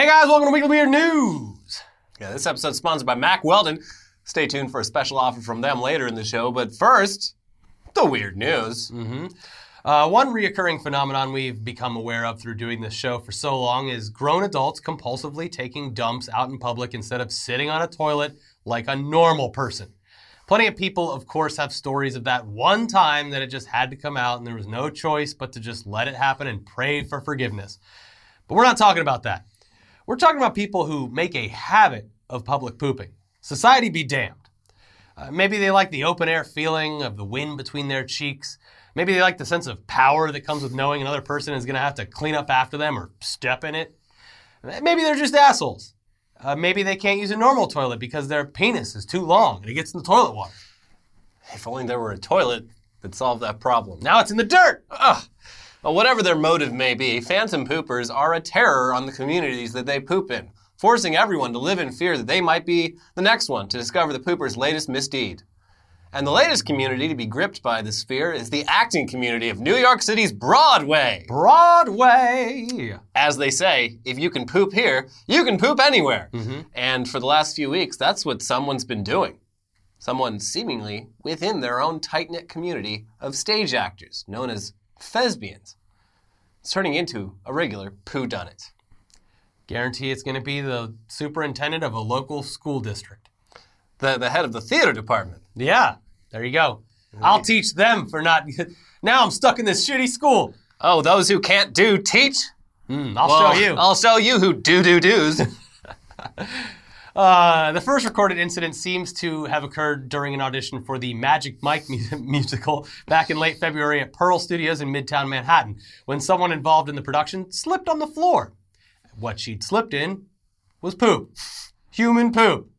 Hey guys, welcome to Weekly Weird News. Yeah, this episode's sponsored by Mack Weldon. Stay tuned for a special offer from them later in the show, but first, the weird news. Uh, one reoccurring phenomenon we've become aware of through doing this show for so long is grown adults compulsively taking dumps out in public instead of sitting on a toilet like a normal person. Plenty of people, of course, have stories of that one time that it just had to come out and there was no choice but to just let it happen and pray for forgiveness. But we're not talking about that. We're talking about people who make a habit of public pooping. Society be damned. Uh, maybe they like the open air feeling of the wind between their cheeks. Maybe they like the sense of power that comes with knowing another person is going to have to clean up after them or step in it. Maybe they're just assholes. Uh, maybe they can't use a normal toilet because their penis is too long and it gets in the toilet water. If only there were a toilet that solved that problem. Now it's in the dirt. Ugh. Well, whatever their motive may be, phantom poopers are a terror on the communities that they poop in, forcing everyone to live in fear that they might be the next one to discover the pooper's latest misdeed. And the latest community to be gripped by this fear is the acting community of New York City's Broadway. Broadway. As they say, if you can poop here, you can poop anywhere. Mm-hmm. And for the last few weeks, that's what someone's been doing. Someone seemingly within their own tight knit community of stage actors, known as thespians. It's turning into a regular poo done. Guarantee it's going to be the superintendent of a local school district. The, the head of the theater department. Yeah, there you go. I'll teach them for not. Now I'm stuck in this shitty school. Oh, those who can't do teach? Hmm, I'll Well, show you. I'll show you who do do do's. Uh, the first recorded incident seems to have occurred during an audition for the Magic Mike musical back in late February at Pearl Studios in Midtown Manhattan, when someone involved in the production slipped on the floor. What she'd slipped in was poop. Human poop.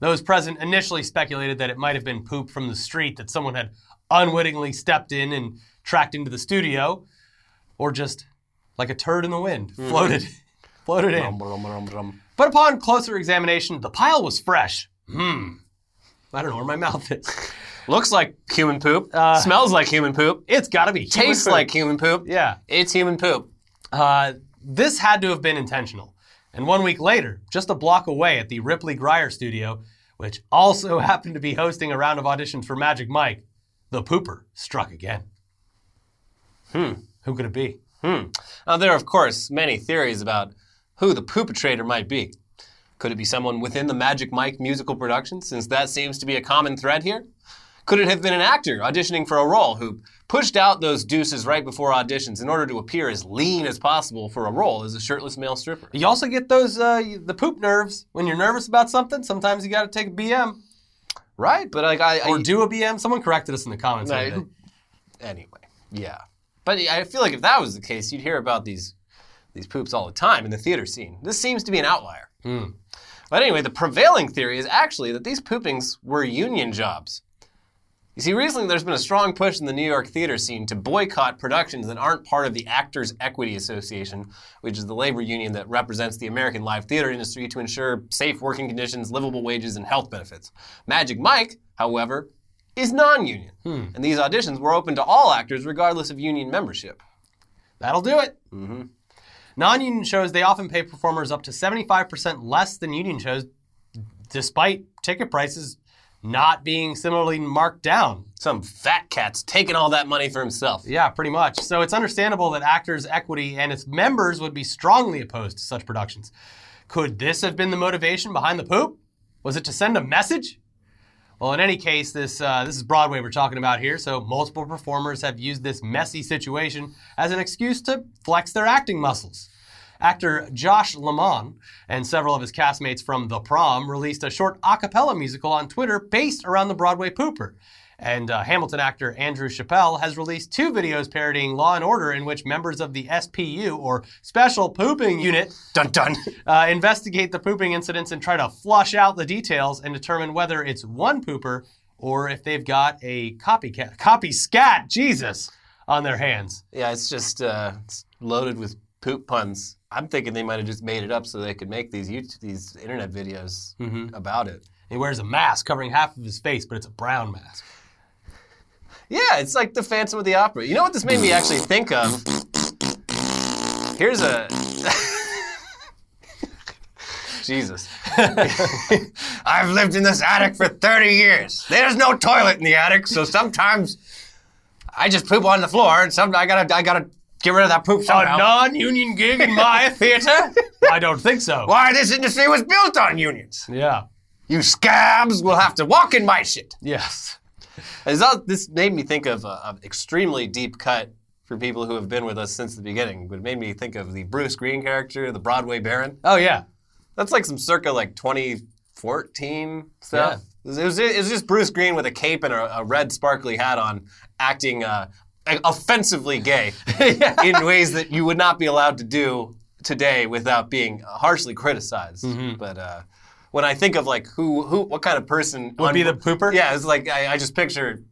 Those present initially speculated that it might have been poop from the street that someone had unwittingly stepped in and tracked into the studio, or just like a turd in the wind, floated, floated in. But upon closer examination, the pile was fresh. Hmm. I don't know where my mouth is. Looks like human poop. smells like human poop. It's got to be. human Tastes food. like human poop. Yeah. It's human poop. Uh, this had to have been intentional. And one week later, just a block away at the Ripley Grier studio, which also happened to be hosting a round of auditions for Magic Mike, the pooper struck again. Hmm. Who could it be? Hmm. Now, there are, of course, many theories about who the perpetrator might be. Could it be someone within the Magic Mike musical production, since that seems to be a common thread here? Could it have been an actor auditioning for a role who pushed out those deuces right before auditions in order to appear as lean as possible for a role as a shirtless male stripper? You also get those uh, the poop nerves when you're nervous about something. Sometimes you got to take a BM Right, but like I, or I do a BM. Someone corrected us in the comments. the other No, day. anyway, yeah. But I feel like if that was the case, you'd hear about these these poops all the time in the theater scene. This seems to be an outlier. Hmm. But anyway, the prevailing theory is actually that these poopings were union jobs. You see, recently there's been a strong push in the New York theater scene to boycott productions that aren't part of the Actors Equity Association, which is the labor union that represents the American live theater industry to ensure safe working conditions, livable wages, and health benefits. Magic Mike, however, is non union. Hmm. And these auditions were open to all actors regardless of union membership. That'll do it. Mm-hmm. Non-union shows they often pay performers up to 75% less than union shows, despite ticket prices not being similarly marked down. Some fat cat's taking all that money for himself. Yeah, pretty much. So it's understandable that Actors Equity and its members would be strongly opposed to such productions. Could this have been the motivation behind the poop? Was it to send a message? Well, in any case, this uh, this is Broadway we're talking about here. So multiple performers have used this messy situation as an excuse to flex their acting muscles. Actor Josh Lamon and several of his castmates from The Prom released a short a cappella musical on Twitter based around the Broadway pooper. And uh, Hamilton actor Andrew Chappelle has released two videos parodying Law and Order in which members of the SPU, or Special Pooping Unit, Dun dun. uh, investigate the pooping incidents and try to flush out the details and determine whether it's one pooper or if they've got a copycat, copy scat, Jesus, on their hands. Yeah, it's just uh, it's loaded with poop puns. I'm thinking they might have just made it up so they could make these YouTube, these internet videos mm-hmm. about it. He wears a mask covering half of his face, but it's a brown mask. Yeah, it's like the Phantom of the Opera. You know what this made me actually think of? Here's a Jesus. I've lived in this attic for 30 years. There's no toilet in the attic, so sometimes I just poop on the floor, and some I gotta I gotta get rid of that poop shot. A non-union gig in my theater? I don't think so. Why this industry was built on unions. Yeah. You scabs will have to walk in my shit. Yes. That- This made me think of a, a extremely deep cut for people who have been with us since the beginning. But it made me think of the Bruce Greene character, the Broadway Baron. Oh yeah. That's like some circa like 2014 stuff. It, was, it, was, it was just Bruce Greene with a cape and a, a red sparkly hat on, acting uh, offensively gay in ways that you would not be allowed to do today without being harshly criticized. But uh, when I think of like who, who, what kind of person Would be the pooper? Yeah, it's like I, I just picture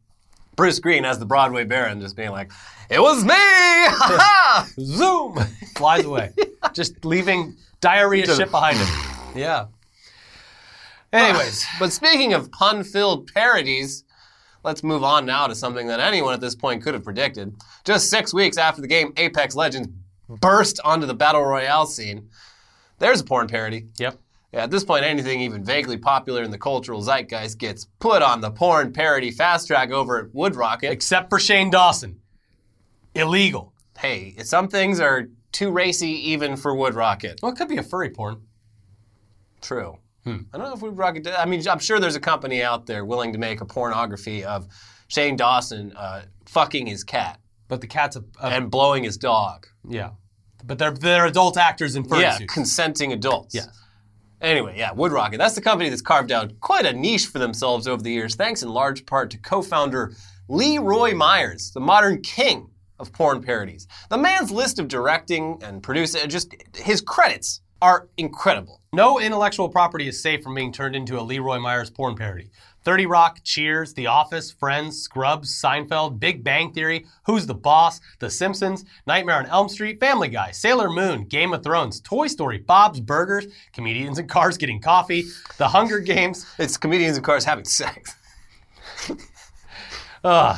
Bruce Greene as the Broadway Baron, just being like, "It was me!" Zoom. Flies away. Just leaving diarrhea shit behind him. Yeah. Anyways. But speaking of pun filled parodies, let's move on now to something that anyone at this point could have predicted. Just six weeks after the game Apex Legends burst onto the Battle Royale scene, there's a porn parody. Yep. Yeah, at this point, anything even vaguely popular in the cultural zeitgeist gets put on the porn parody fast track over at WoodRocket. Except for Shane Dawson. Illegal. hey, some things are too racy even for WoodRocket. Well, it could be a furry porn. True. I don't know if WoodRocket. Did, I mean, I'm sure there's a company out there willing to make a pornography of Shane Dawson uh, fucking his cat But the cat's a, a and blowing his dog. yeah. But they're they're adult actors in furry yeah, suits. consenting adults. Yes. Anyway, yeah, WoodRocket. That's the company that's carved out quite a niche for themselves over the years, thanks in large part to co-founder Lee Roy Myers, the modern king of porn parodies. The man's list of directing and producing, just his credits are incredible. No intellectual property is safe from being turned into a Lee Roy Myers porn parody. 30 Rock, Cheers, The Office, Friends, Scrubs, Seinfeld, Big Bang Theory, Who's the Boss, The Simpsons, Nightmare on Elm Street, Family Guy, Sailor Moon, Game of Thrones, Toy Story, Bob's Burgers, Comedians in Cars Getting Coffee, The Hunger Games, It's comedians in cars having sex. Ugh.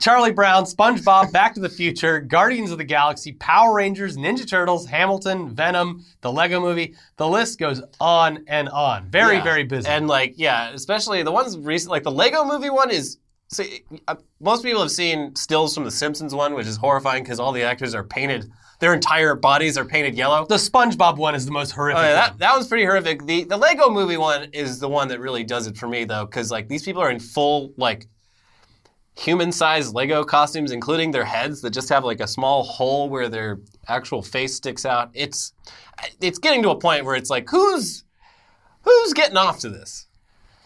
Charlie Brown, SpongeBob, Back to the Future, Guardians of the Galaxy, Power Rangers, Ninja Turtles, Hamilton, Venom, the Lego movie. The list goes on and on. Very, Yeah. very busy. And like, yeah, especially the ones recent, like the Lego Movie one is. See, uh, most people have seen stills from the Simpsons one, which is horrifying because all the actors are painted. Their entire bodies are painted yellow. the SpongeBob one is the most horrific. Oh, yeah, that, that one's pretty horrific. The the Lego Movie one is the one that really does it for me though, because like these people are in full like human-sized Lego costumes, including their heads that just have like a small hole where their actual face sticks out. It's it's getting to a point where it's like who's who's getting off to this?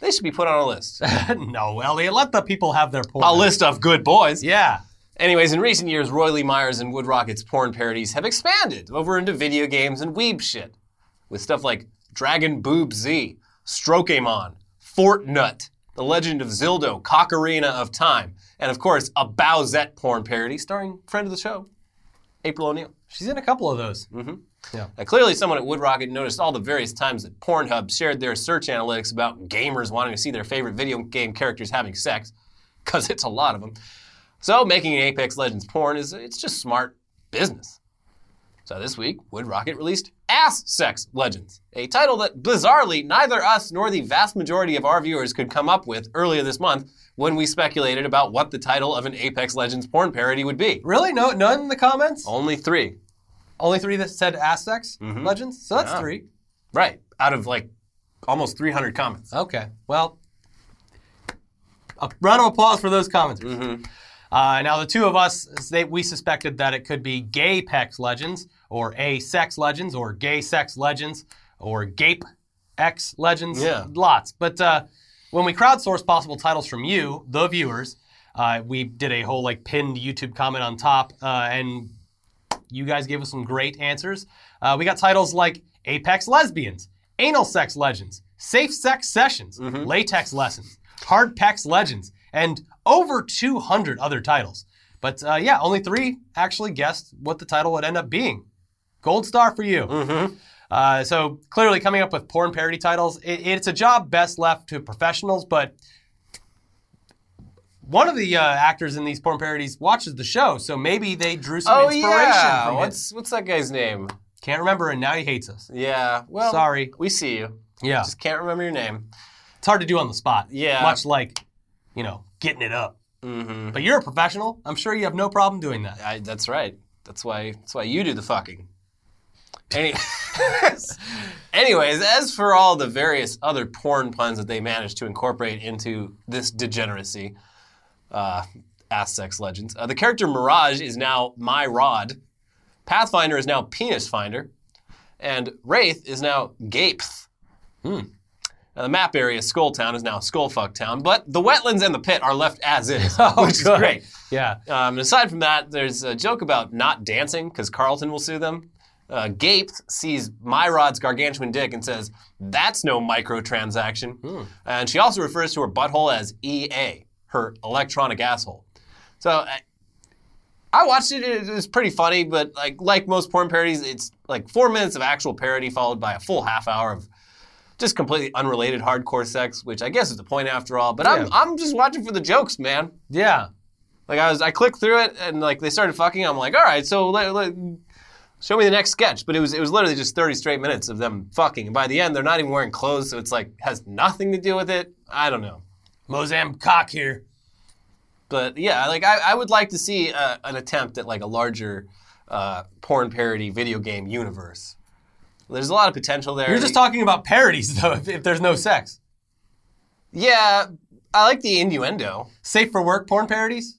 They should be put on a list. no, Elliot, let the people have their porn. a list of good boys. Yeah. Anyways, in recent years, Roy Lee Myers and WoodRocket's porn parodies have expanded over into video games and weeb shit, with stuff like Dragon Boob Z, Strokemon, Fortnut, The Legend of Zildo, Cockarina of Time, and of course, a Bowsette porn parody starring friend of the show, April O'Neil. She's in a couple of those. Mm-hmm. Yeah. Now, clearly, someone at WoodRocket noticed all the various times that Pornhub shared their search analytics about gamers wanting to see their favorite video game characters having sex, because it's a lot of them. So, making an Apex Legends porn is it's just smart business. So this week, WoodRocket released Ass Sex Legends, a title that bizarrely neither us nor the vast majority of our viewers could come up with earlier this month when we speculated about what the title of an Apex Legends porn parody would be. Really? No, none in the comments? Only three. Only three that said ass sex legends? So that's Mm-hmm. Yeah. three. Right. Out of like almost 300 comments. Okay. Well, a round of applause for those commenters. Uh, now, the two of us, they, we suspected that it could be gay pex legends, or a sex legends, or gay sex legends, or gape X legends. Yeah. Lots. But uh, when we crowdsource possible titles from you, the viewers, uh, we did a whole like pinned YouTube comment on top, uh, and you guys gave us some great answers. Uh, we got titles like Apex Lesbians, Anal Sex Legends, Safe Sex Sessions, Latex Lessons, Hard Pex Legends, and over 200 other titles. But uh, yeah, only three actually guessed what the title would end up being. Gold star for you. Uh, so clearly, coming up with porn parody titles, it, it's a job best left to professionals. But one of the uh, actors in these porn parodies watches the show, so maybe they drew some Oh inspiration yeah. from it. What's what's that guy's name? Can't remember, and now he hates us. Yeah. Well, Sorry. We see you. Yeah. Just can't remember your name. It's hard to do on the spot. Yeah. Much like, you know, getting it up. Mm-hmm. But you're a professional. I'm sure you have no problem doing that. I, that's right. That's why. That's why you do the fucking. Any, anyways, as for all the various other porn puns that they managed to incorporate into this degeneracy, uh, ass sex legends, uh, the character Mirage is now my rod, Pathfinder is now penis finder, and Wraith is now Gapeth. Now, the map area, Skulltown, is now Skullfuck Town, but the wetlands and the pit are left as is, which is great. Yeah. Um, aside from that, there's a joke about not dancing because Carlton will sue them. Uh, Gape sees Myrod's gargantuan dick and says, "That's no microtransaction." And she also refers to her butthole as EA, her electronic asshole. So I, I watched it. It was pretty funny, but like like most porn parodies, it's like four minutes of actual parody followed by a full half hour of just completely unrelated hardcore sex, which I guess is the point after all. But I'm I'm just watching for the jokes, man. Yeah. Like I was, I clicked through it and like they started fucking. I'm like, all right, so let, let- show me the next sketch. But it was it was literally just 30 straight minutes of them fucking. And by the end, they're not even wearing clothes, so it's like has nothing to do with it. I don't know. Mozam cock here. But yeah, like I, I would like to see uh, an attempt at like a larger uh, porn parody video game universe. There's a lot of potential there. You're just talking about parodies, though, if, if there's no sex. Yeah, I like the innuendo. Safe for work porn parodies?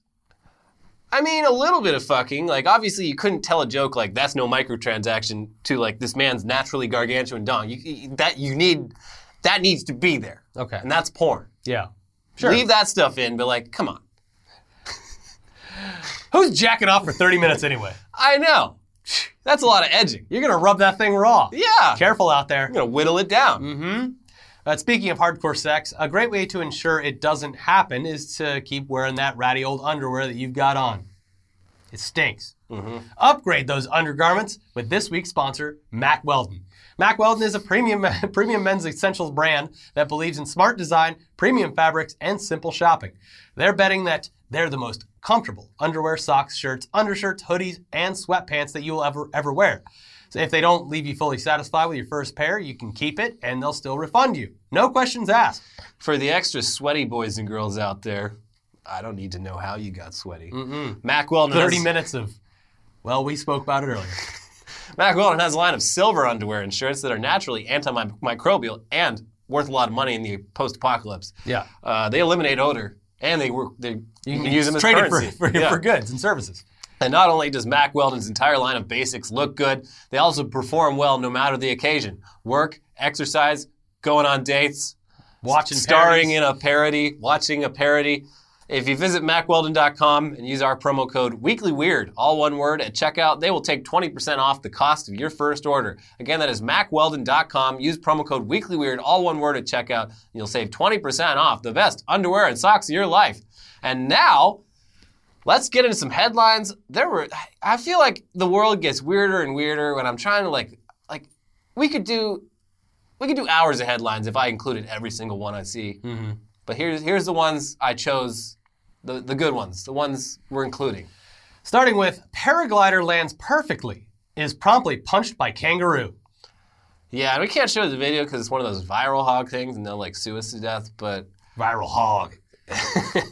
I mean, a little bit of fucking. Like, obviously, you couldn't tell a joke like "that's no microtransaction" to like this man's naturally gargantuan dong. You, you- that you need, that needs to be there, Okay. and that's porn. Yeah. Sure. Leave that stuff in, but like, come on. Who's jacking off for 30 minutes anyway? I know. That's a lot of edging. You're going to rub that thing raw. Yeah. Careful out there. I'm gonna whittle it down. Mm-hmm. Uh, speaking of hardcore sex, a great way to ensure it doesn't happen is to keep wearing that ratty old underwear that you've got on. It stinks. Upgrade those undergarments with this week's sponsor, Mack Weldon. Mack Weldon is a premium, premium men's essentials brand that believes in smart design, premium fabrics, and simple shopping. They're betting that they're the most comfortable underwear, socks, shirts, undershirts, hoodies, and sweatpants that you will ever ever wear. So if they don't leave you fully satisfied with your first pair, you can keep it and they'll still refund you. No questions asked. For the extra sweaty boys and girls out there, I don't need to know how you got sweaty. Mack Weldon 30 has, minutes of, well, we spoke about it earlier. Mack Weldon has a line of silver underwear and shirts that are naturally antimicrobial and worth a lot of money in the post-apocalypse. Yeah. Uh, they eliminate odor, and they work. They you can use them as trade it for, currency. for, Yeah. for goods and services. And not only does Mack Weldon's entire line of basics look good, they also perform well no matter the occasion. Work, exercise, going on dates, Watching starring parodies. in a parody, watching a parody. If you visit mackweldon.com and use our promo code weeklyweird, all one word, at checkout, they will take 20% off the cost of your first order. Again, that is mackweldon.com. Use promo code weeklyweird, all one word, at checkout, and you'll save 20% off the best underwear and socks of your life. And now, let's get into some headlines. There were, I feel like the world gets weirder and weirder when I'm trying to like, like, we could do, we could do hours of headlines if I included every single one I see. Mm-hmm. But here's here's the ones I chose, the the good ones, the ones we're including. Starting with paraglider lands perfectly, is promptly punched by kangaroo. Yeah, and we can't show the video because it's one of those viral hog things, and they'll like sue us to death. But Viral hog.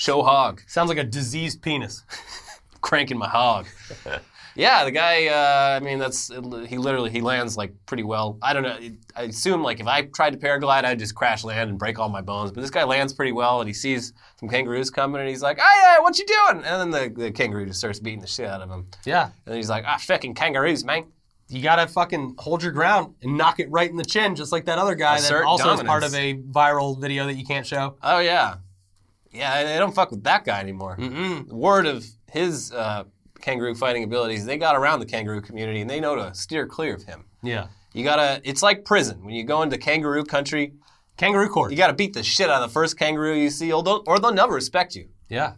show hog, Sounds like a diseased penis. cranking my hog. yeah, the guy. Uh, I mean, that's he literally he lands like pretty well. I don't know. I assume like if I tried to paraglide, I'd just crash land and break all my bones. But this guy lands pretty well, and he sees some kangaroos coming, and he's like, "Hey, hey, what you doing?" And then the, the kangaroo just starts beating the shit out of him. Yeah. And he's like, "Ah, fucking kangaroos, man." You gotta fucking hold your ground and knock it right in the chin, just like that other guy that Assert also is part of a viral video that you can't show. Oh yeah, yeah. They don't fuck with that guy anymore. Mm-mm. Word of his uh, kangaroo fighting abilities, they got around the kangaroo community and they know to steer clear of him. Yeah. You gotta. It's like prison when you go into kangaroo country. Kangaroo court. You gotta beat the shit out of the first kangaroo you see, or they'll, or they'll never respect you. Yeah.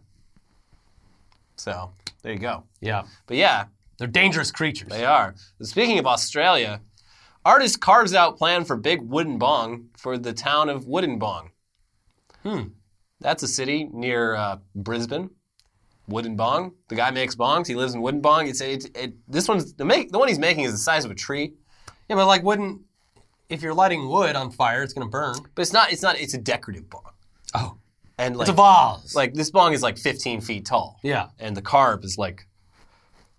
So there you go. Yeah. But yeah, They're dangerous creatures. they are. Speaking of Australia, artist carves out plan for big wooden bong for the town of Woodenbong. Hmm. That's a city near uh, Brisbane. Woodenbong. The guy makes bongs. He lives in Woodenbong. It's it, it, this one's the make the one he's making is the size of a tree, Yeah, but like, wouldn't if you're lighting wood on fire, it's gonna burn. but it's not. It's not. It's a decorative bong. Oh, And like it's a vase. like this bong is like 15 feet tall. yeah, And the carb is like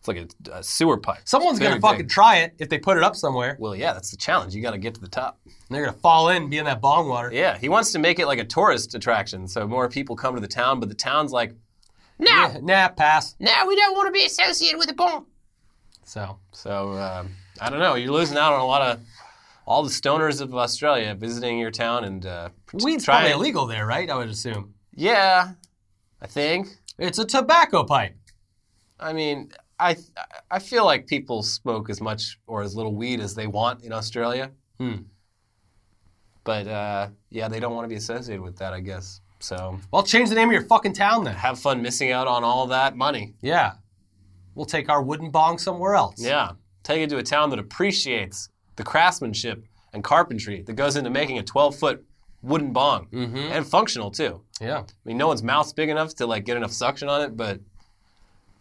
it's like a, a sewer pipe. someone's gonna fucking big. try it if they put it up somewhere. Well, yeah, that's the challenge. You got to get to the top. And they're gonna fall in, and be in that bong water. Yeah, he wants to make it like a tourist attraction, so more people come to the town. But the town's like, no, Yeah, nah, pass. no, we don't want to be associated with a bong. So So um, I don't know. You're losing out on a lot of all the stoners of Australia visiting your town and uh, weed's trying- probably illegal there, right? I would assume. Yeah, I think. It's a tobacco pipe. I mean, I I feel like people smoke as much or as little weed as they want in Australia. Hmm. But uh, yeah, they don't want to be associated with that, I guess. So Well, change the name of your fucking town then. have fun missing out on all that money. Yeah. We'll take our wooden bong somewhere else. Yeah, take it to a town that appreciates the craftsmanship and carpentry that goes into making a 12 foot wooden bong Mm-hmm. and functional too. Yeah. I mean, no one's mouth's big enough to like get enough suction on it, but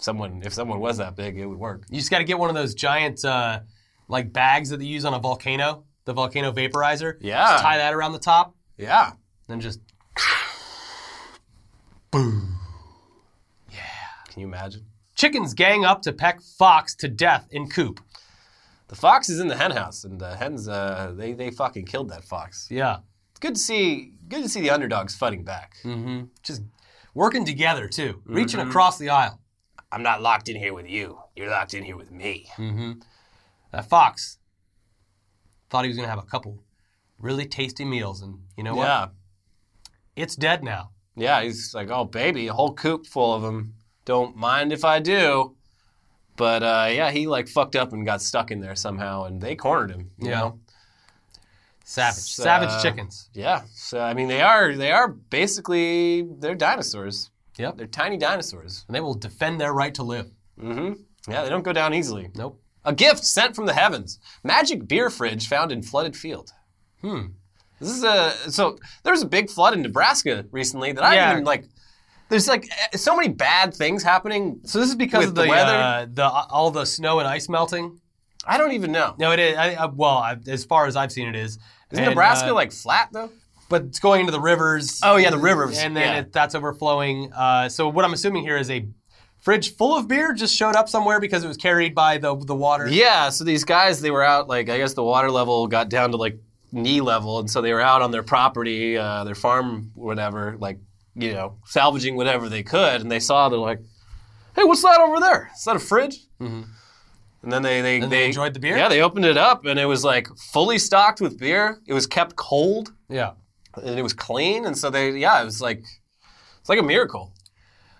someone, if someone was that big, it would work. You just got to get one of those giant, uh, like bags that they use on a volcano, the volcano vaporizer. Yeah. Just tie that around the top, Yeah. then just boom. Yeah. Can you imagine? chickens gang up to peck fox to death in coop. The fox is in the hen house, and the hens, uh, they they fucking killed that fox. Yeah. It's good to see. Good to see the underdogs fighting back. Mm-hmm. Just working together too, reaching across the aisle. I'm not locked in here with you. You're locked in here with me. Mm-hmm. That fox thought he was gonna have a couple really tasty meals, and you know what? Yeah, It's dead now. yeah. He's like, oh baby, a whole coop full of them. Don't mind if I do. But uh, yeah, he like fucked up and got stuck in there somehow, and they cornered him. You Yeah. know? Savage, savage chickens. Yeah. So I mean, they are they are basically they're dinosaurs. Yep. They're tiny dinosaurs. And they will defend their right to live. Mm-hmm. Yeah, they don't go down easily. Nope. A gift sent from the heavens. Magic beer fridge found in flooded field. Hmm. This is a so there was a big flood in Nebraska recently that I Yeah. even like. There's like eh, so many bad things happening. So this is because With of the the, weather? uh, the all the snow and ice melting. I don't even know. No, it is. I, I, well, I, as far as I've seen, it is. Isn't And, Nebraska uh, like flat though? But it's going into the rivers. Oh, yeah, the rivers, and then yeah. it, that's overflowing. Uh, so what I'm assuming here is a fridge full of beer just showed up somewhere because it was carried by the the water. Yeah. So these guys, they were out like I guess the water level got down to like knee level, and so they were out on their property, uh, their farm, whatever, like you know, salvaging whatever they could, and they saw they're like, "Hey, what's that over there? Is that a fridge?" Mhm. And then they they, And they enjoyed the beer? Yeah, they opened it up, and it was like fully stocked with beer. It was kept cold, Yeah. And it was clean, and so they yeah, it was like it's like a miracle.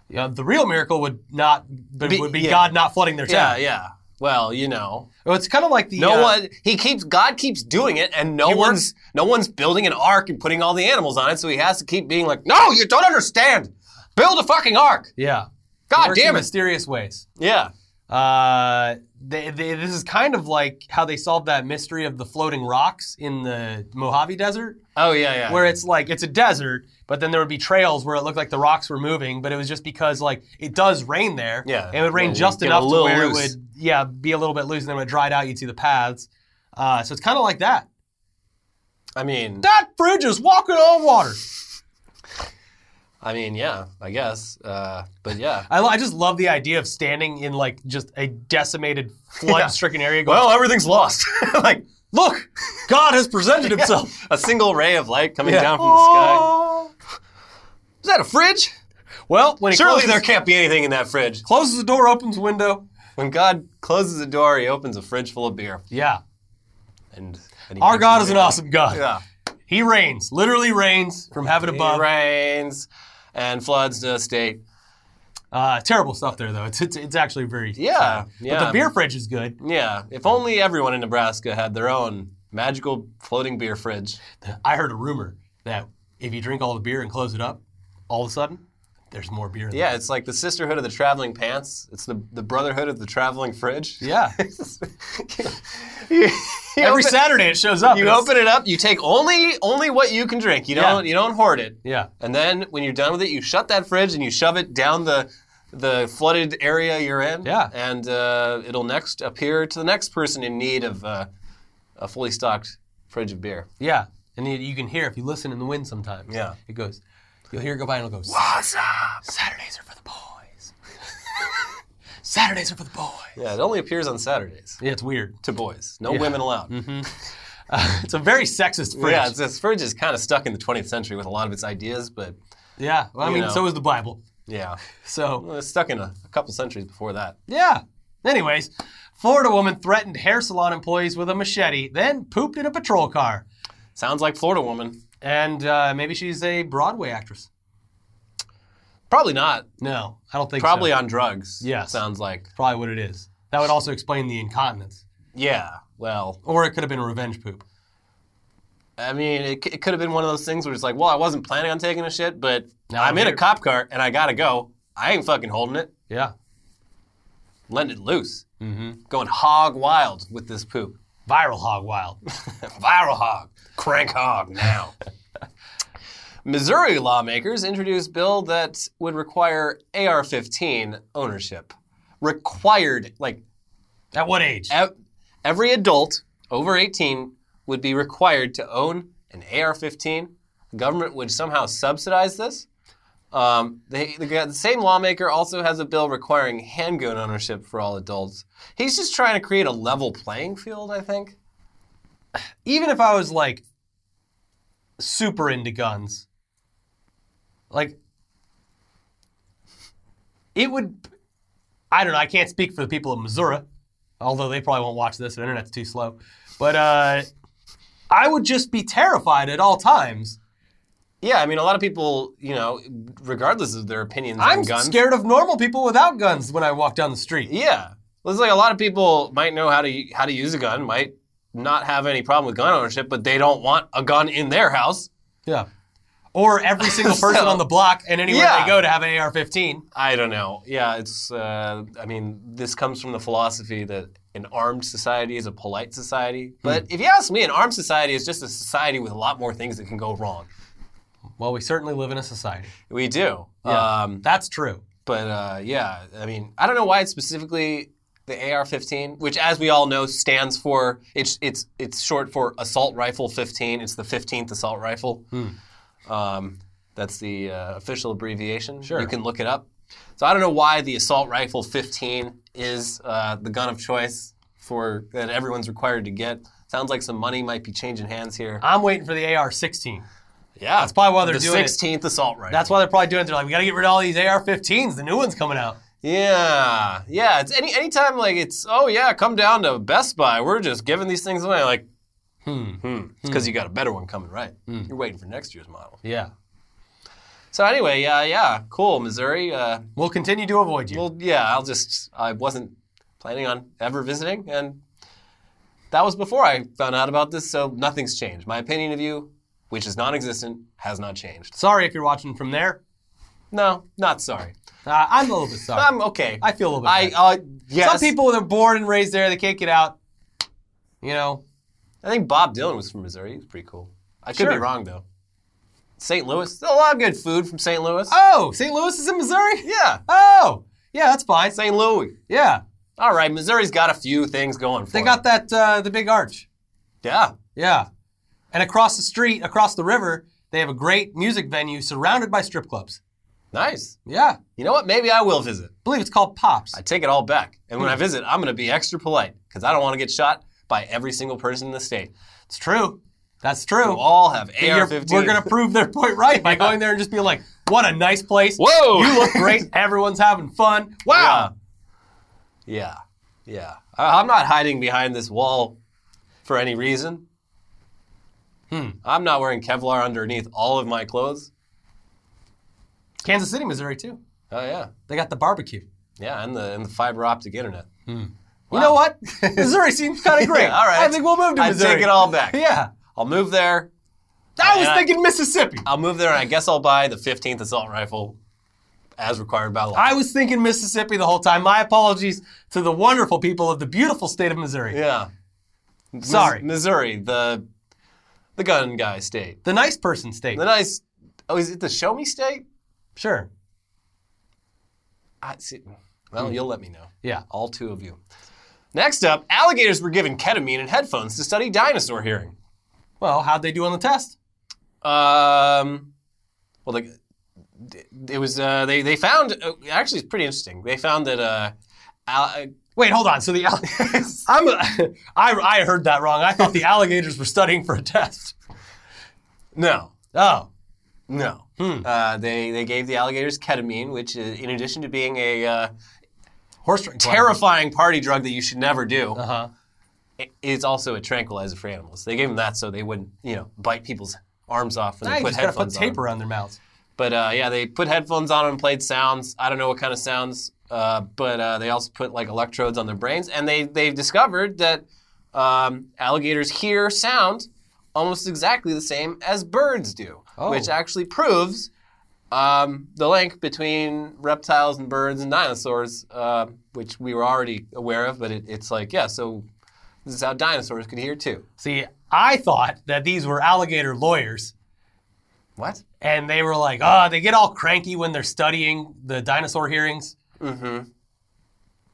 Yeah. The real miracle would not but Be- would be yeah. God not flooding their Yeah, town. yeah. Well, you know, Well, it's kind of like the No uh, one. He keeps. God keeps doing it, and no He works- one's. No one's building an ark and putting all the animals on it. So he has to keep being like, "No, you don't understand. Build a fucking ark." Yeah. God damn it. Mysterious ways. Yeah. Uh, they, they, this is kind of like how they solved that mystery of the floating rocks in the Mojave Desert, Oh yeah, yeah. where it's like it's a desert, but then there would be trails where it looked like the rocks were moving, but it was just because like it does rain there. Yeah. and it would rain Yeah, just enough to where loose. it would yeah be a little bit loose, and then when it dried out, you'd see the paths. Uh, so it's kind of like that. I mean, That bridge is walking on water. I mean, yeah. I guess. Uh, but yeah. I, I just love the idea of standing in like just a decimated flood-stricken area. Going, Well, everything's lost. like, look, God has presented Himself. a single ray of light coming down from the sky. Is that a fridge? Well, when he Surely closes, there can't be anything in that fridge. closes the door, opens the window. When God closes the door, He opens a fridge full of beer, Yeah. and, and he Our makes God is an awesome God. Yeah. He reigns, literally reigns from heaven above. He above. And floods the state. Uh, terrible stuff there, though. It's, it's, it's actually very Yeah, sad. But the beer fridge is good. Yeah, if only everyone in Nebraska had their own magical floating beer fridge. I heard a rumor that if you drink all the beer and close it up, all of a sudden, there's more beer in there. Yeah, it's like the sisterhood of the traveling pants. It's the, the brotherhood of the traveling fridge. Yeah. you, you Every open, Saturday it shows up. you open it up, you take only only what you can drink. You don't you don't hoard it. Yeah. And then when you're done with it, you shut that fridge and you shove it down the the flooded area you're in. Yeah. And uh, it'll next appear to the next person in need of uh, a fully stocked fridge of beer. Yeah, and you, you can hear if you listen in the wind sometimes. Yeah. it goes. You'll hear it go by and it'll go. What's up? Saturdays are for the boys. Saturdays are for the boys. Yeah, it only appears on Saturdays Yeah, it's weird. to boys. No Yeah. women allowed. Uh, it's a very sexist fridge. Yeah, it's, this fridge is kind of stuck in the 20th century with a lot of its ideas, but Yeah, well, I You mean, know. so is the Bible. yeah, So well, it's stuck in a, a couple centuries before that. yeah. Anyways, Florida woman threatened hair salon employees with a machete, then pooped in a patrol car. Sounds like Florida woman. And uh, maybe she's a Broadway actress. Probably not. No, I don't think Probably so. on drugs. Yes. Sounds like. Probably what it is. That would also explain the incontinence. Yeah. Well, Or it could have been a revenge poop. I mean, it, c- it could have been one of those things where it's like, well, I wasn't planning on taking a shit, but Now I'm I'm in here. a cop car and I gotta go. I ain't fucking holding it. Yeah. Letting it loose. Mm-hmm. Going hog wild with this poop. Viral hog wild. Viral hog. Crank hog now. Missouri lawmakers introduced bill that would require AR-15 ownership. Required, like At what age? ev- every adult over 18 would be required to own an AR-15. The government would somehow subsidize this. Um, they, the, the same lawmaker also has a bill requiring handgun ownership for all adults. He's just trying to create a level playing field, I think. Even if I was like super into guns, like it would. I don't know. I can't speak for the people of Missouri, although they probably won't watch this. The internet's too slow. But uh, I would just be terrified at all times. Yeah, I mean, a lot of people, you know, regardless of their opinions I'm on guns. scared of normal people without guns when I walk down the street. Yeah, well, it's like a lot of people might know how to how to use a gun, might not have any problem with gun ownership, but they don't want a gun in their house. Yeah. Or every single person So- on the block and anywhere Yeah. they go to have an AR-15. I don't know. Yeah, it's. Uh, I mean, this comes from the philosophy that an armed society is a polite society. But if you ask me, an armed society is just a society with a lot more things that can go wrong. Well, we certainly live in a society. We do. Yeah. Um, That's true. but uh, yeah, I mean, I don't know why it's specifically the AR-15, which, as we all know, stands for it's it's it's short for assault rifle 15. It's the 15th assault rifle. Um, that's the uh, official abbreviation. Sure. You can look it up. So I don't know why the assault rifle 15 is uh, the gun of choice for that everyone's required to get. Sounds like some money might be changing hands here. I'm waiting for the AR-16. Yeah, That's probably why they're the doing it. 16th assault rifle. That's why they're probably doing it. They're like, we got to get rid of all these AR-15s. The new one's coming out. Yeah, yeah. It's any anytime like it's oh yeah, come down to Best Buy. We're just giving these things away. Like, Hmm. hmm, it's because you got a better one coming, right? You're waiting for next year's model. Yeah. So anyway, yeah, yeah, cool, Missouri. Uh, We'll continue to avoid you. well, yeah, I'll just I wasn't planning on ever visiting, and that was before I found out about this. So nothing's changed. My opinion of you, which is non-existent, has not changed. sorry if you're watching from there. No, not sorry. Uh, I'm a little bit sorry. I'm okay. I feel a little bit I uh, yes. Some people, they're born and raised there. They can't get out. You know, I think Bob Dylan was from Missouri. He was pretty cool. I could be wrong though. St. Louis, a lot of good food from St. Louis. oh, St. Louis is in Missouri? yeah, Oh, yeah, that's fine. St. Louis. Yeah. All right, Missouri's got a few things going for them. They it. got that, uh, the big arch. Yeah, Yeah. And across the street, across the river, they have a great music venue surrounded by strip clubs. Nice. Yeah. You know what? Maybe I will visit. I believe it's called Pops. I take it all back. And Hmm. when I visit, I'm going to be extra polite because I don't want to get shot by every single person in the state. It's true. That's true. all have AR-15. We're going to prove their point right by going there and just being like, what a nice place. Whoa! You look great. Everyone's having fun. Wow. Yeah, yeah. yeah. I- I'm not hiding behind this wall for any reason. Hmm. I'm not wearing Kevlar underneath all of my clothes. Kansas City, Missouri, too. Oh yeah, They got the barbecue. yeah, and the and the fiber optic internet. Hmm. You know what? Missouri seems kind of great. Yeah, all right. I think we'll move to Missouri. I take it all back. yeah, I'll move there. I was And I- thinking Mississippi. I'll move there, and I guess I'll buy the 15th assault rifle, as required by law. I was thinking Mississippi the whole time. My apologies to the wonderful people of the beautiful state of Missouri. yeah. Mis- Sorry. Missouri, the the gun guy state. The nice person state. The nice. Oh, is it the show me state? Sure. I see. Well, you'll let me know. Yeah. All two of you. Next up, alligators were given ketamine and headphones to study dinosaur hearing. Well, how'd they do on the test? Um, well, the, it was uh, they they found uh, actually it's pretty interesting. They found that uh, al- Wait, hold on. So the all- I'm a, I I heard that wrong. I thought the alligators were studying for a test. no Oh, no uh, they they gave the alligators ketamine, which is, in addition to being a uh, horse terrifying party drug that you should never do, Uh huh. it- it's also a tranquilizer for animals. They gave them that so they wouldn't you know bite people's arms off when Now they you put just gotta put headphones tape on. around their mouths. But uh, yeah, they put headphones on them and played sounds. I don't know what kind of sounds, uh, but uh, they also put like electrodes on their brains, and they they discovered that um, alligators hear sound almost exactly the same as birds do, Oh. which actually proves um, the link between reptiles and birds and dinosaurs, uh, which we were already aware of. But it, it's like yeah, so this is how dinosaurs could hear too. See, I thought that these were alligator lawyers, What? and they were like, oh, they get all cranky when they're studying the dinosaur hearings, Mm-hmm.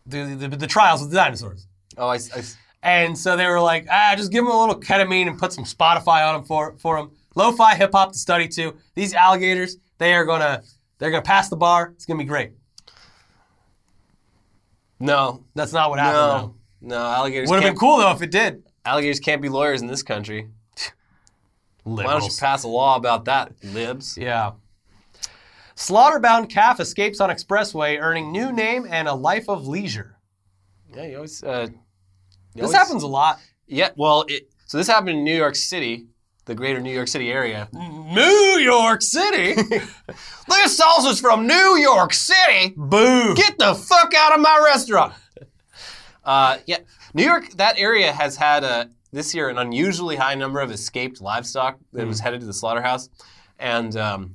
the, the, the trials with the dinosaurs. Oh, I, I And so they were like, ah, just give them a little ketamine and put some Spotify on them for, for them. Lo-fi hip hop to study to. These alligators, they are gonna, they're gonna pass the bar. It's gonna be great. no, That's not what happened. no, no. Alligators Would have been cool though if it did. Alligators can't be lawyers in this country. Why don't you pass a law about that, libs? Yeah. Slaughterbound calf escapes on expressway, earning new name and a life of leisure. Yeah, you always. Uh, you This always- happens a lot. Yeah, well, it, so this happened in New York City, the greater New York City area. New York City. this salsa's from New York City. Boo. Get the fuck out of my restaurant. Uh, yeah, New York. That area has had a this year an unusually high number of escaped livestock that was headed to the slaughterhouse, and um,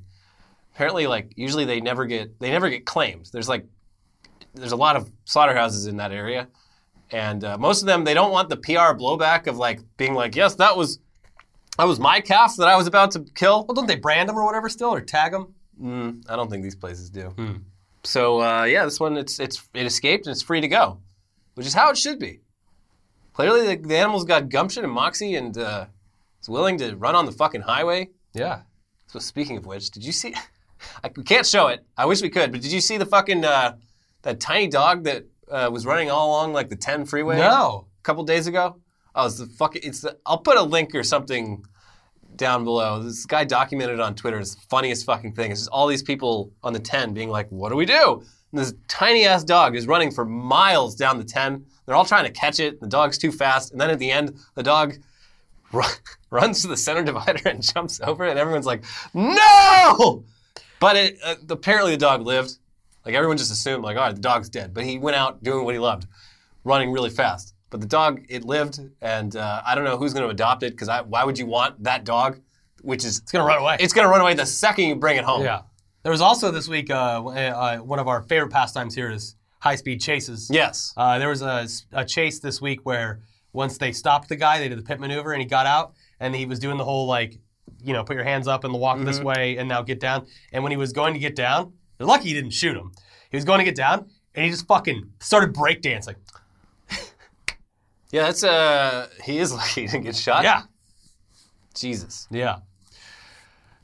apparently, like usually they never get they never get claimed. There's like there's a lot of slaughterhouses in that area, and uh, most of them they don't want the PR blowback of like being like, yes, that was that was my calf that I was about to kill. well, don't they brand them or whatever still, or tag them? Mm, I don't think these places do. So uh, yeah, this one it's it's it escaped and it's free to go, which is how it should be. Clearly, the, the animal's got gumption and moxie and uh, is willing to run on the fucking highway. Yeah. So speaking of which, did you see? I, we can't show it. I wish we could, but did you see the fucking uh, that tiny dog that uh, was running all along like the 10 freeway? No. a couple days ago. Oh, it's the fucking. It's the. I'll put a link or something down below. This guy documented on Twitter. It's the funniest fucking thing. It's just all these people on the 10 being like, "What do we do?" And this tiny ass dog is running for miles down the 10. They're all trying to catch it. The dog's too fast, and then at the end, the dog ru- runs to the center divider and jumps over and everyone's like, "No!" But it, uh, apparently, the dog lived. Like everyone just assumed, like, "All right, the dog's dead," but he went out doing what he loved running really fast. But the dog, it lived, and uh, I don't know who's going to adopt it because why would you want that dog, which is It's gonna run away. it's going to run away the second you bring it home. yeah. There was also this week uh, uh, one of our favorite pastimes here is high speed chases. Yes. Uh, there was a, a chase this week where once they stopped the guy, they did the pit maneuver, and he got out, and he was doing the whole like, you know, put your hands up and walk this way, and now get down. And when he was going to get down, they're lucky he didn't shoot him. He was going to get down, and he just fucking started breakdancing. Yeah, that's uh, he is lucky to get shot. Yeah, Jesus. yeah.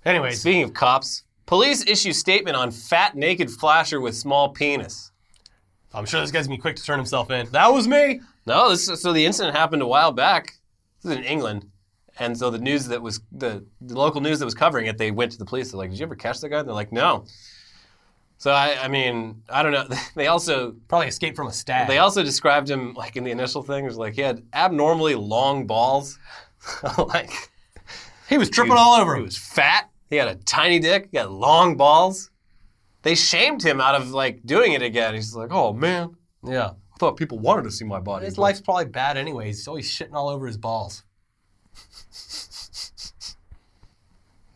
Anyway, Speaking of cops, police issue statement on fat naked flasher with small penis. I'm sure this guy's gonna be quick to turn himself in. That was me. No, this so the incident happened a while back. This is in England, and so the news that was the, the local news that was covering it, they went to the police. They're like, "Did you ever catch that guy?" And they're like, "No." So I, I mean, I don't know. They also Probably escaped from a stag. they also described him like in the initial thing. It was like he had abnormally long balls, like he was tripping all over he was fat. He had a tiny dick. He had long balls. They shamed him out of like doing it again. He's like, "Oh man, Yeah. I thought people wanted to see my body." His life's probably bad anyway. He's always shitting all over his balls.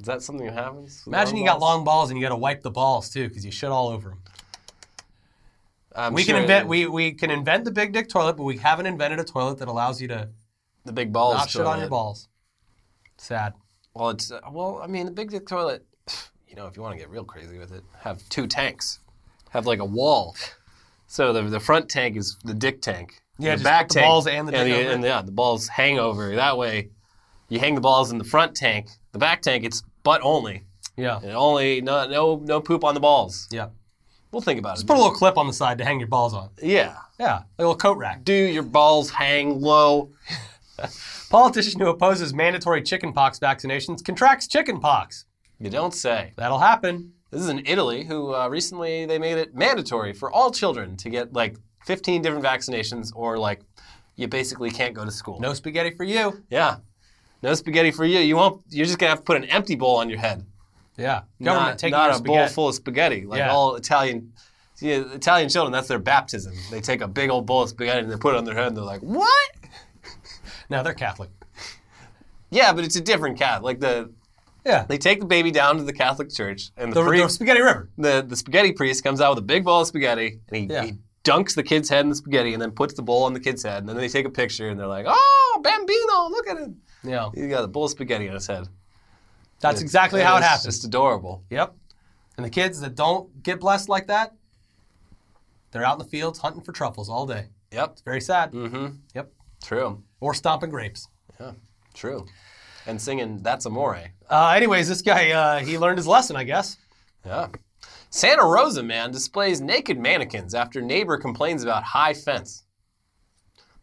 Is that something that happens? Imagine you got long balls and you got to wipe the balls too because you shit all over them. I'm We sure can invent we, we can invent the big dick toilet, but we haven't invented a toilet that allows you to the big balls. not shit on your balls. Sad. Well, it's uh, well, I mean, the big dick toilet. You know, if you want to get real crazy with it, have two tanks. have like a wall. So the the front tank is the dick tank. Yeah, the back the tank balls and the and the, and yeah, the balls hang over. That way, you hang the balls in the front tank. The back tank, it's butt only. Yeah. And only no no no poop on the balls. Yeah. We'll think about Just it. Just put a little clip on the side to hang your balls on. yeah. Yeah. Like a little coat rack. Do your balls hang low? Politician who opposes mandatory chickenpox vaccinations contracts chickenpox. You don't say. That'll happen. This is in Italy, who uh, recently they made it mandatory for all children to get like 15 different vaccinations, or like you basically can't go to school. No spaghetti for you. Yeah. No spaghetti for you. You won't. You're just gonna have to put an empty bowl on your head. Yeah. Government not, taking not a bowl full of spaghetti. Like Yeah. all Italian, see, Italian children. That's their baptism. They take a big old bowl of spaghetti and they put it on their head. and They're like, "What?" now they're Catholic. Yeah, but it's a different cat. Like the Yeah. they take the baby down to the Catholic church, and the, The, the spaghetti river. the the spaghetti priest comes out with a big bowl of spaghetti, and he, Yeah. he dunks the kid's head in the spaghetti, and then puts the bowl on the kid's head, and then they take a picture, and they're like, "Oh, Bambino, look at him! Yeah. He got a bowl of spaghetti on his head." That's exactly how it It's happens. Just adorable. Yep. And the kids that don't get blessed like that, they're out in the fields hunting for truffles all day. Yep. Very sad. Mm-hmm. Yep. True. Or stomping grapes. Yeah. True. And singing "That's Amore." Uh, anyways, this guy, uh, he learned his lesson, I guess. Yeah. Santa Rosa man displays naked mannequins after neighbor complains about high fence.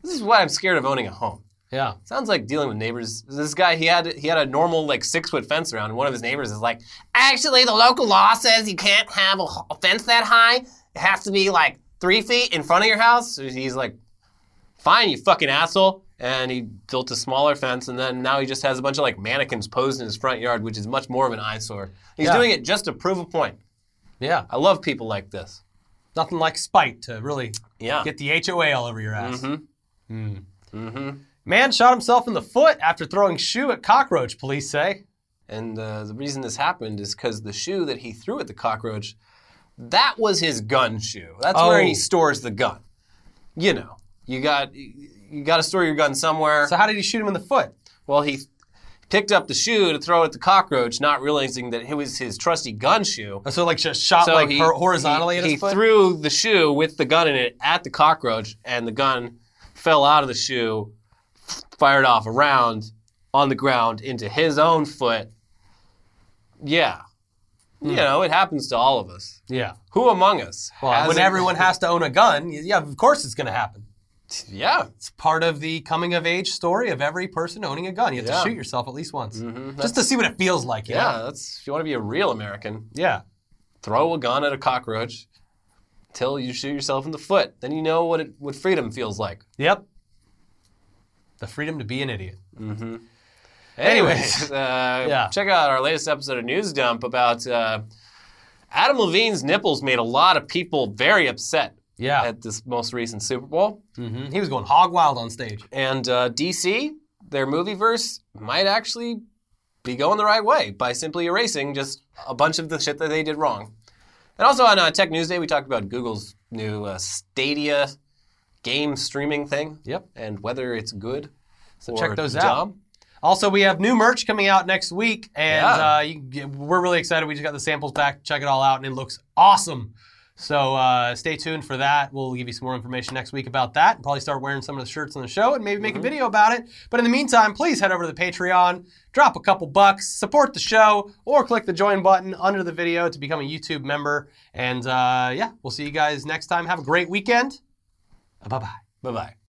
This is why I'm scared of owning a home. Yeah. Sounds like dealing with neighbors. This guy, he had he had a normal like six foot fence around, and one of his neighbors is like, "Actually, the local law says you can't have a fence that high. It has to be like three feet in front of your house." So he's like, "Fine, you fucking asshole." And he built a smaller fence, and then now he just has a bunch of like mannequins posed in his front yard, which is much more of an eyesore. He's Yeah. doing it just to prove a point. Yeah. I love people like this. Nothing like spite to really Yeah. get the HOA all over your ass. Mm-hmm. Mm-hmm. Man shot himself in the foot after throwing shoe at cockroach, police say. And uh, the reason this happened is because the shoe that he threw at the cockroach, that was his gun shoe. That's where Oh. he stores the gun. You know, you got you got to store your gun somewhere. So how did he shoot him in the foot? well, he picked up the shoe to throw at the cockroach, not realizing that it was his trusty gun shoe. So like just shot So like he, horizontally he, at his he foot? threw the shoe with the gun in it at the cockroach, and the gun fell out of the shoe, fired off a round on the ground into his own foot. Yeah. Hmm. You know, it happens to all of us. yeah. Who among us? Well, when hasn't- everyone has to own a gun, yeah, of course it's going to happen. Yeah. It's part of the coming of age story of every person owning a gun. You have Yeah. to shoot yourself at least once, Mhm. just to see what it feels like. know? Yeah, that's if you want to be a real American, Yeah. throw a gun at a cockroach till you shoot yourself in the foot. Then you know what it, what freedom feels like. Yep. The freedom to be an idiot. Anyways, uh, Yeah. check out our latest episode of News Dump about uh, Adam Levine's nipples made a lot of people very upset Yeah. at this most recent Super Bowl. hmm He was going hog wild on stage. And uh, DC, their movie verse, might actually be going the right way by simply erasing just a bunch of the shit that they did wrong. And also on uh, Tech News Day, we talked about Google's new uh, Stadia game streaming thing Yep. and whether it's good. So check those out. Also, we have new merch coming out next week, and Yeah. uh, you, we're really excited. We just got the samples back. Check it all out, and it looks awesome. So uh, stay tuned for that. We'll give you some more information next week about that, and probably start wearing some of the shirts on the show, and maybe make a video about it. But in the meantime, please head over to the Patreon, drop a couple bucks, support the show, or click the join button under the video to become a YouTube member. And uh, yeah, we'll see you guys next time. Have a great weekend. 啊拜拜。拜拜。